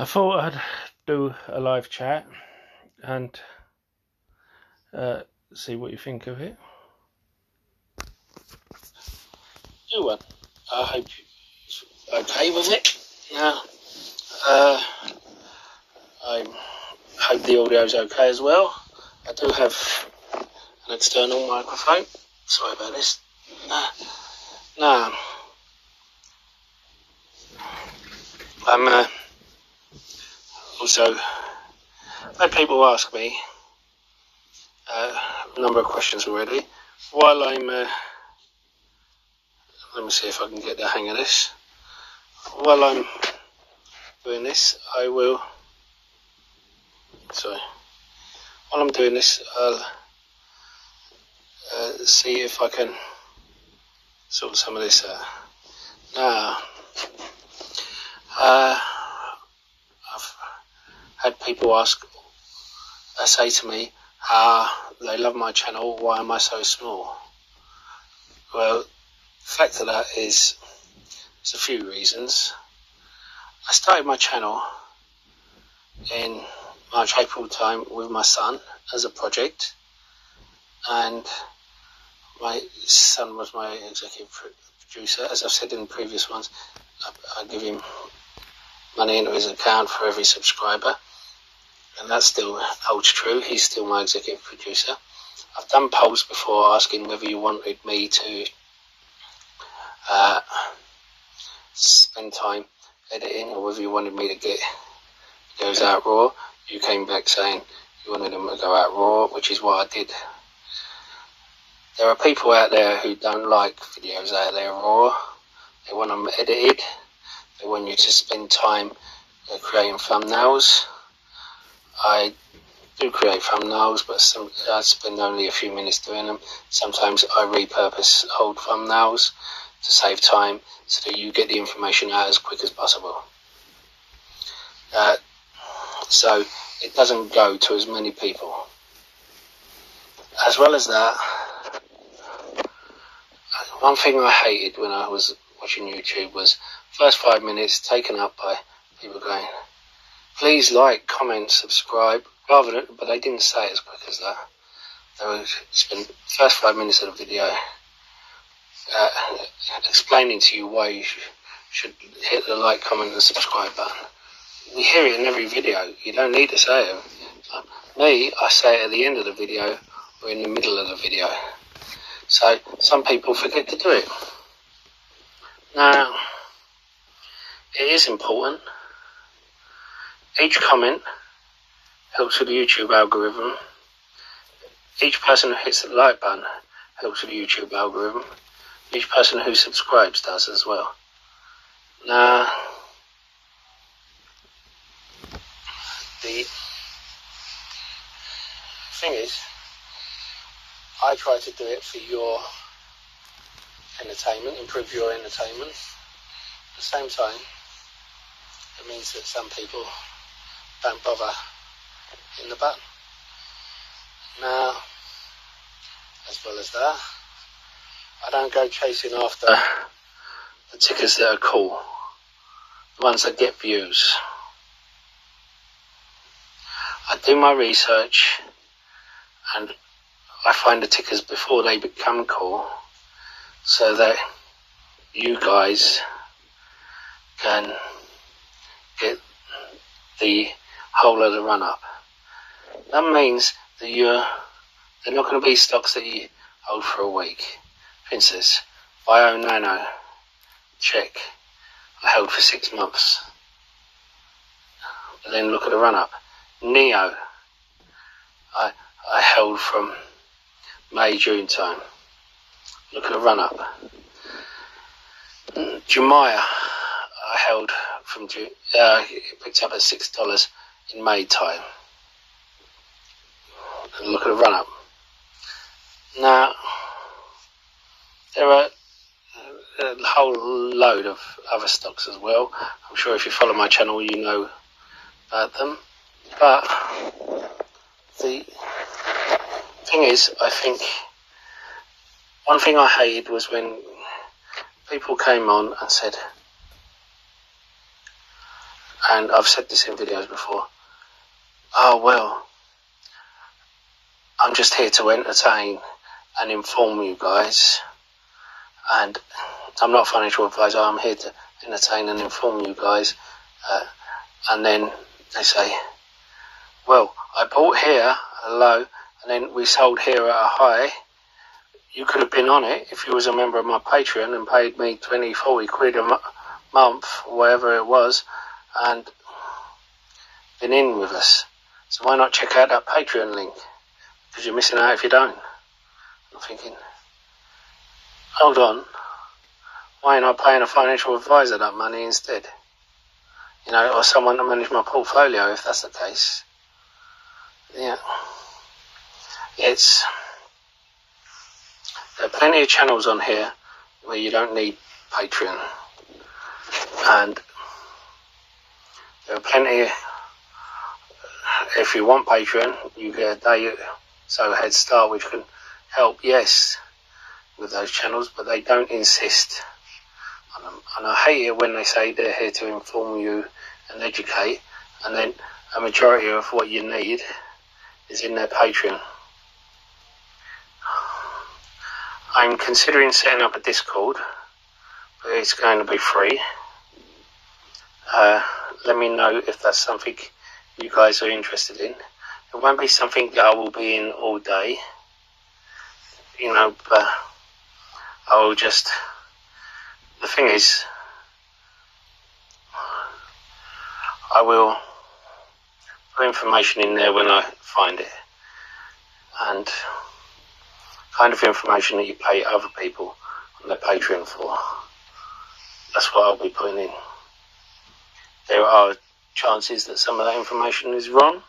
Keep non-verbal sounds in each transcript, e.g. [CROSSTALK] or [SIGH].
I thought I'd do a live chat and uh, see what you think of it. Do one. I hope you're okay with it. Now, uh, I hope the audio's okay as well. I do have an external microphone. Sorry about this. Uh, now, I'm uh, also had people ask me uh, a number of questions already. While I'm, uh, let me see if I can get the hang of this. While I'm doing this, I will. Sorry. While I'm doing this, I'll uh, see if I can sort some of this out. Now, uh, I've had people ask, uh, say to me, ah, they love my channel, why am I so small? Well, the fact of that is, there's a few reasons. I started my channel in March, April time with my son as a project, and my son was my executive producer. As I've said in previous ones, I, I give him money into his account for every subscriber, and that still holds true. He's still my executive producer. I've done polls before asking whether you wanted me to uh, spend time editing or whether you wanted me to get videos out raw. You came back saying you wanted them to go out raw, which is what I did. There are people out there who don't like videos out there raw. They want them edited. They want you to spend time uh, creating thumbnails. I do create thumbnails, but some, I spend only a few minutes doing them. Sometimes I repurpose old thumbnails to save time so that you get the information out as quick as possible. Uh, so it doesn't go to as many people. As well as that, one thing I hated when I was watching YouTube was first five minutes taken up by people going, please like, comment, subscribe, rather but they didn't say it as quick as that. They would spend first five minutes of the video uh, explaining to you why you should hit the like, comment, and subscribe button. You hear it in every video. You don't need to say it. Me, I say it at the end of the video or in the middle of the video. So some people forget to do it. Now, it is important. Each comment helps with the YouTube algorithm. Each person who hits the like button helps with the YouTube algorithm. Each person who subscribes does as well. Now, the thing is, I try to do it for your entertainment, improve your entertainment. At the same time, it means that some people don't bother in the button. Now, as well as that, I don't go chasing after the tickers that are cool, the ones that get views. I do my research and I find the tickers before they become cool so that you guys can get the whole of the run up. That means that you're they're not going to be stocks that you hold for a week. Instance, Bio Nano, check, I held for six months. But then look at the run up. NIO, I, I held from May, June time. Look at the run up. Jumia, I held from June, uh, picked up at six dollars in May time. And look at the run up. Now, there are uh, a whole load of other stocks as well. I'm sure if you follow my channel, you know about them. But the thing is, I think one thing I hated was when people came on and said, and I've said this in videos before. Oh well, I'm just here to entertain and inform you guys, and I'm not a financial advisor. I'm here to entertain and inform you guys. Uh, and then they say, well, I bought here a low, and then we sold here at a high. You could have been on it if you was a member of my Patreon and paid me 20, 40 quid a month, whatever it was, and been in with us. So why not check out that Patreon link? Because you're missing out if you don't. I'm thinking, hold on, why not I paying a financial advisor that money instead? You know, or someone to manage my portfolio if that's the case. Yeah. It's there are plenty of channels on here where you don't need Patreon. And there are plenty if you want Patreon, you get a day so head start which can help, yes, with those channels, but they don't insist. And, and I hate it when they say they're here to inform you and educate, and then a majority of what you need is in their Patreon. I'm considering setting up a Discord, but it's going to be free. Uh, let me know if that's something you guys are interested in. It won't be something that I will be in all day, you know, but I will just. The thing is, I will put information in there when I find it. And kind of information that you pay other people on their Patreon for. That's what I'll be putting in. There are chances that some of that information is wrong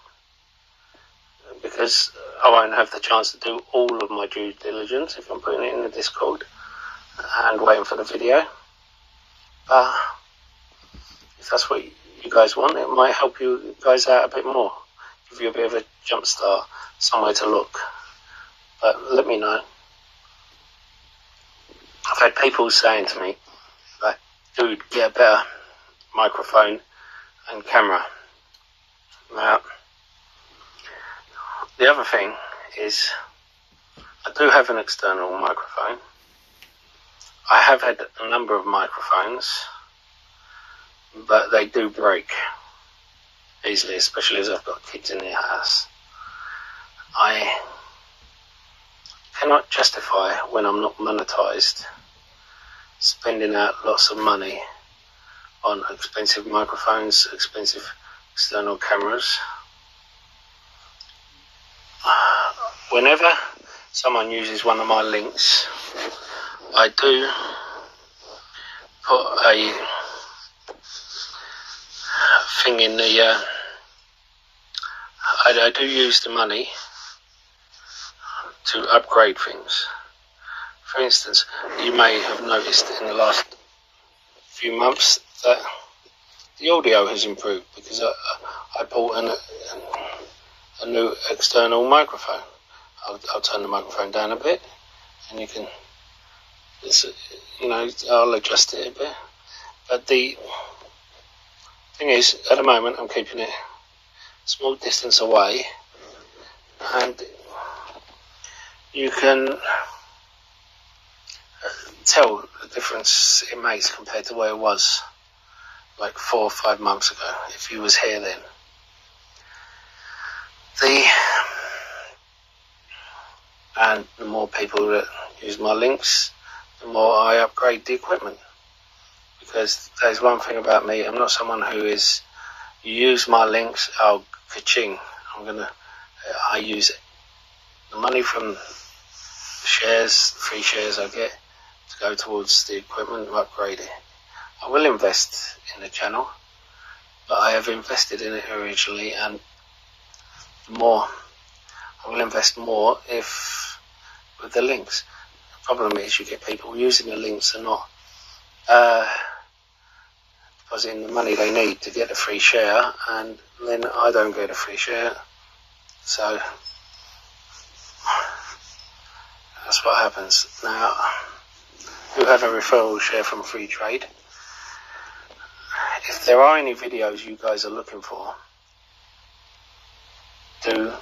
because uh, I won't have the chance to do all of my due diligence if I'm putting it in the Discord and waiting for the video. But if that's what you guys want, it might help you guys out a bit more, give you a bit of a jump start, somewhere to look. But let me know. I've had people saying to me, like, dude, get a better microphone and camera. Now, the other thing is, I do have an external microphone. I have had a number of microphones but they do break easily, especially as I've got kids in the house. I cannot justify when I'm not monetized spending out lots of money on expensive microphones, expensive external cameras. Whenever someone uses one of my links, I do put a thing in the. Uh, I, I do use the money to upgrade things. For instance, you may have noticed in the last few months that the audio has improved because I, I bought an, a new external microphone. I'll, I'll, turn the microphone down a bit, and you can, you know, I'll adjust it a bit. But the Thing is, at the moment, I'm keeping it a small distance away, and you can tell the difference it makes compared to where it was like four or five months ago, if he was here then. The and the more people that use my links, the more I upgrade the equipment because there's one thing about me. I'm not someone who is you use my links. Oh, ka-ching! I'm gonna. I use it. The money from shares, free shares I get to go towards the equipment it. I will invest in the channel, but I have invested in it originally, and more. I will invest more if with the links. The problem is you get people using the links and not. Uh, in the money they need to get a free share, and then I don't get a free share. So that's what happens. Now, who have a referral share from Freetrade? If there are any videos you guys are looking for, do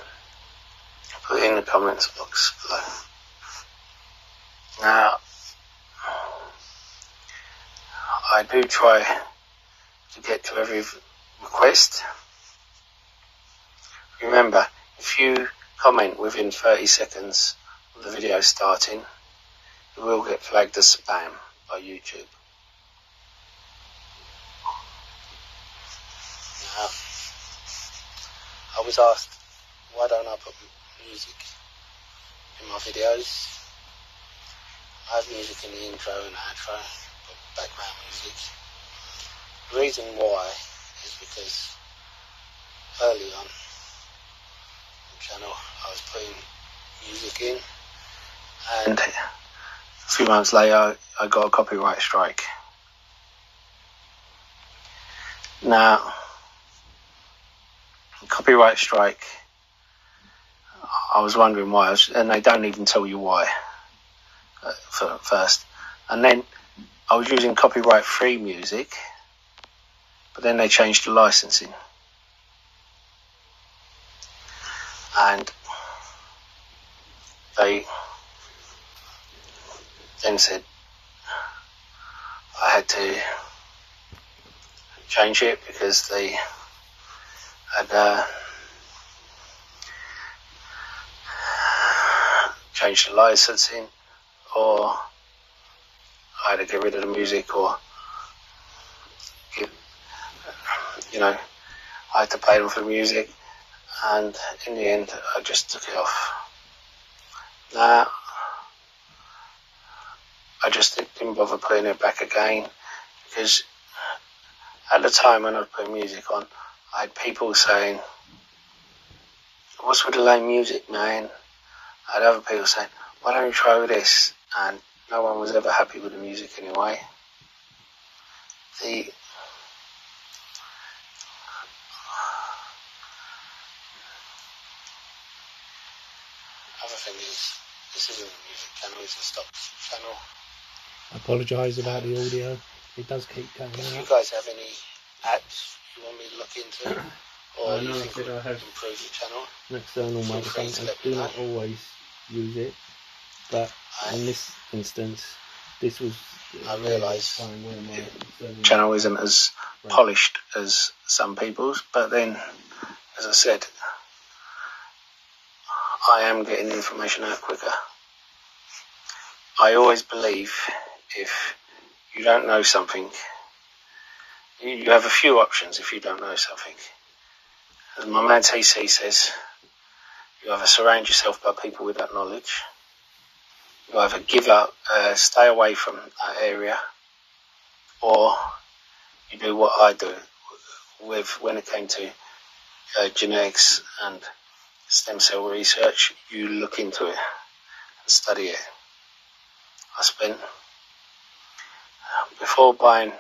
put in the comments box below. Now, I do try to get to every request. Remember, if you comment within 30 seconds of the video starting, you will get flagged as spam by YouTube. Now, I was asked, why don't I put music in my videos? I have music in the intro and outro, background music. The reason why is because early on the channel I was putting music in and few months later I got a copyright strike. Now, copyright strike, I was wondering why, and they don't even tell you why uh, for, first. And then I was using copyright free music, but then they changed the licensing. And they then said I had to change it because they had uh, changed the licensing or I had to get rid of the music or get, you know, I had to pay them for the music and in the end I just took it off. Now I just didn't bother putting it back again because at the time when I putting music on I had people saying, what's with the lame music man? I had other people saying, why don't you try this? And no one was ever happy with the music anyway. The other thing is, this isn't a music channel, it's a stop channel. I apologise about the audio. It does keep going If you guys have any apps you want me to look into, [COUGHS] or I know, think said I have- improve your channel, An external microphone. I do not know. always use it, but I- in this instance, this was. I realise time where my external channel isn't as Right. polished as some people's, but then, as I said, I am getting information out quicker. I always believe if you don't know something, you have a few options if you don't know something. As my man TC says, you either surround yourself by people with that knowledge, you either give up, uh, stay away from that area, or you do what I do with when it came to uh, genetics and stem cell research. You look into it and study it. I spent before buying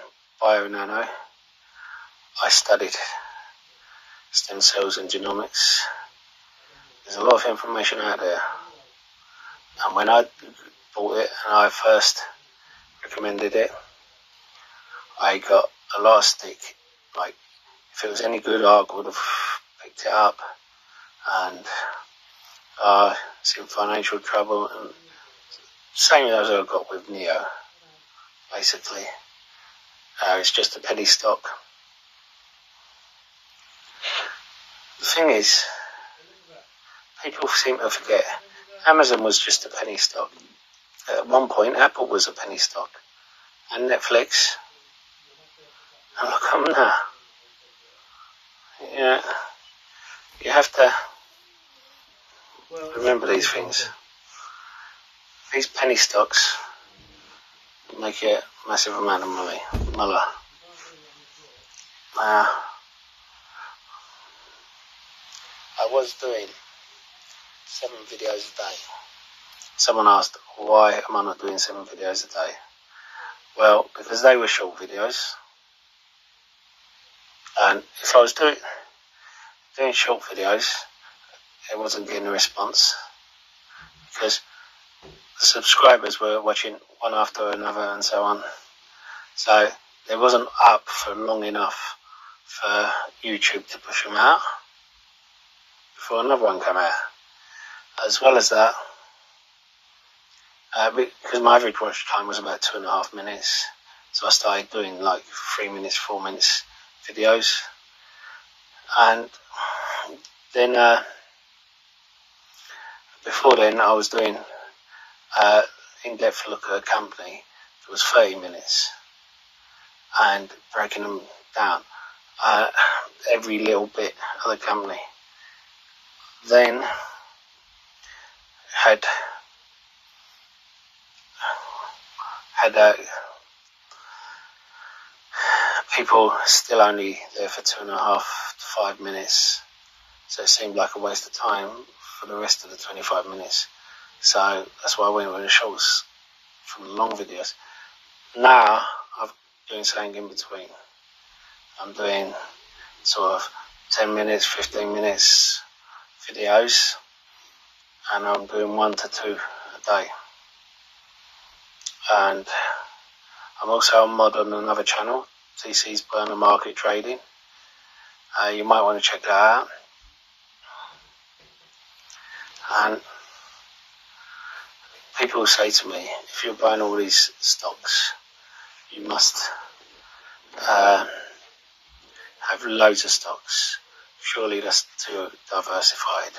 BioNano, I studied stem cells and genomics. There's a lot of information out there, and when I bought it and I first recommended it, I got a lot of stick. Like, if it was any good, I would have picked it up. And uh, was in financial trouble. And same as I got with NIO, basically. Uh, it's just a penny stock. The thing is, people seem to forget Amazon was just a penny stock. At one point, Apple was a penny stock. And Netflix. And look at them now. Yeah. You have to remember these things. These penny stocks make a massive amount of money. Muller. Now, I was doing seven videos a day. Someone asked, why am I not doing seven videos a day? Well, because they were short videos. And if I was doing, doing short videos, it wasn't getting a response. Because subscribers were watching one after another and so on. So they wasn't up for long enough for YouTube to push them out before another one came out. As well as that, uh, because my average watch time was about two and a half minutes, so I started doing like three minutes, four minutes videos, and then uh, before then I was doing uh, in-depth look at a company that was 30 minutes and breaking them down uh, every little bit of the company. Then had had uh, people still only there for two and a half to five minutes, so it seemed like a waste of time for the rest of the 25 minutes. So that's why I went with the shorts from long videos. Now I'm doing something in between. I'm doing sort of 10 minutes, 15 minutes videos, and I'm doing one to two a day. And I'm also a mod on another channel, TC's Burner Market Trading. Uh, you might want to check that out. And people say to me, if you're buying all these stocks, you must uh, have loads of stocks. Surely that's too diversified.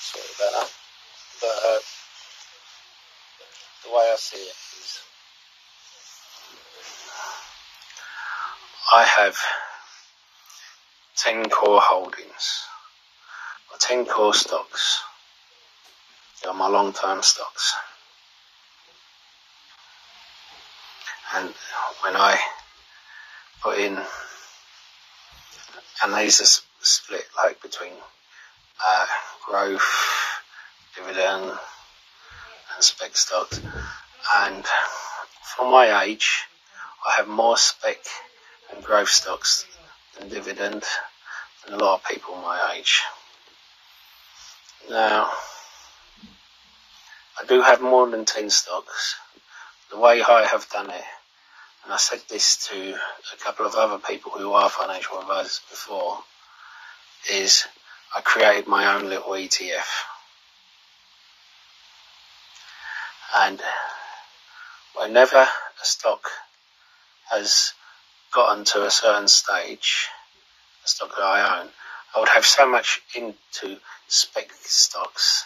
Sorry about that. But uh, the way I see it is, I have 10 core holdings, or 10 core stocks. They are my long term stocks. And when I put in, and these are split like between uh, growth, dividend, and spec stocks. And for my age, I have more spec and growth stocks than dividend than a lot of people my age. Now, I do have more than 10 stocks. The way I have done it, and I said this to a couple of other people who are financial advisors before, is I created my own little ETF. And whenever a stock has gotten to a certain stage, a stock that I own, I would have so much into spec stocks.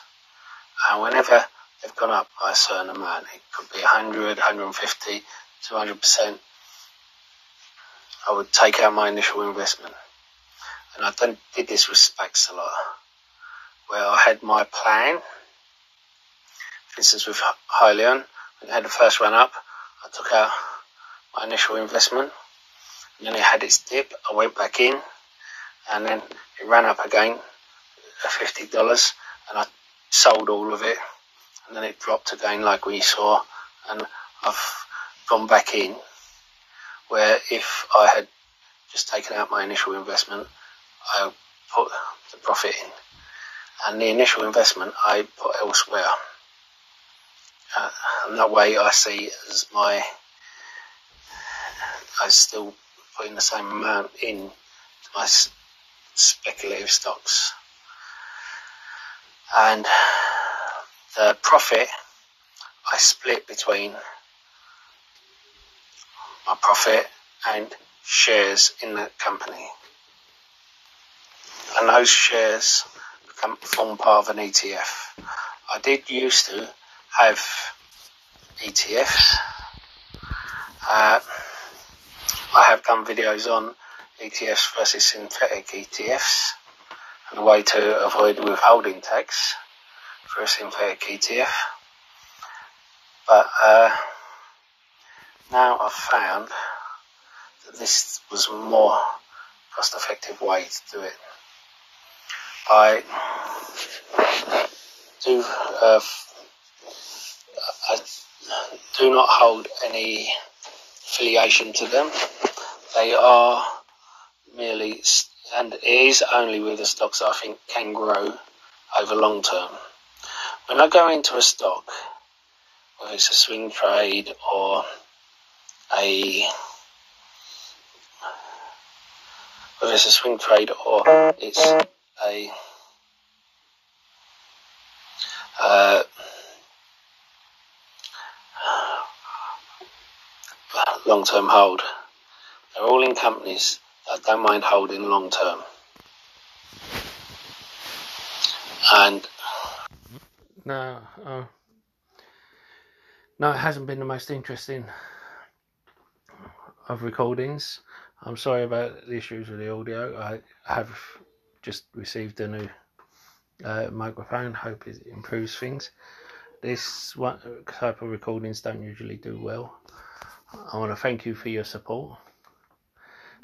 And whenever they've gone up by a certain amount, it could be 100, 150, 200%, I would take out my initial investment. And I done, did this with SPACs a lot, where I had my plan. For instance, with Hyliion, when it had the first run up, I took out my initial investment, and then it had its dip. I went back in, and then it ran up again fifty dollars, and I sold all of it, and then it dropped again, like we saw, and I've gone back in. Where if I had just taken out my initial investment, I put the profit in, and the initial investment I put elsewhere. Uh, and that way, I see as my I still putting the same amount in my speculative stocks, and the profit I split between my profit and shares in the company and those shares become form part of an ETF. I did used to have ETFs. Uh, I have done videos on ETFs versus synthetic ETFs and the way to avoid withholding tax for a synthetic ETF. But uh, now I've found that this was a more cost effective way to do it. I do uh, I do not hold any affiliation to them. They are merely, and it is only with the stocks I think can grow over long term. when I go into a stock, whether it's a swing trade or a whether it's a swing trade or it's a uh, long term hold. They're all in companies that don't mind holding long term. And No, uh, no, it hasn't been the most interesting of recordings. I'm sorry about the issues with the audio. I have just received a new uh, microphone. Hope it improves things. This type of recordings don't usually do well. I want to thank you for your support.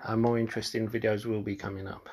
Uh, more interesting videos will be coming up.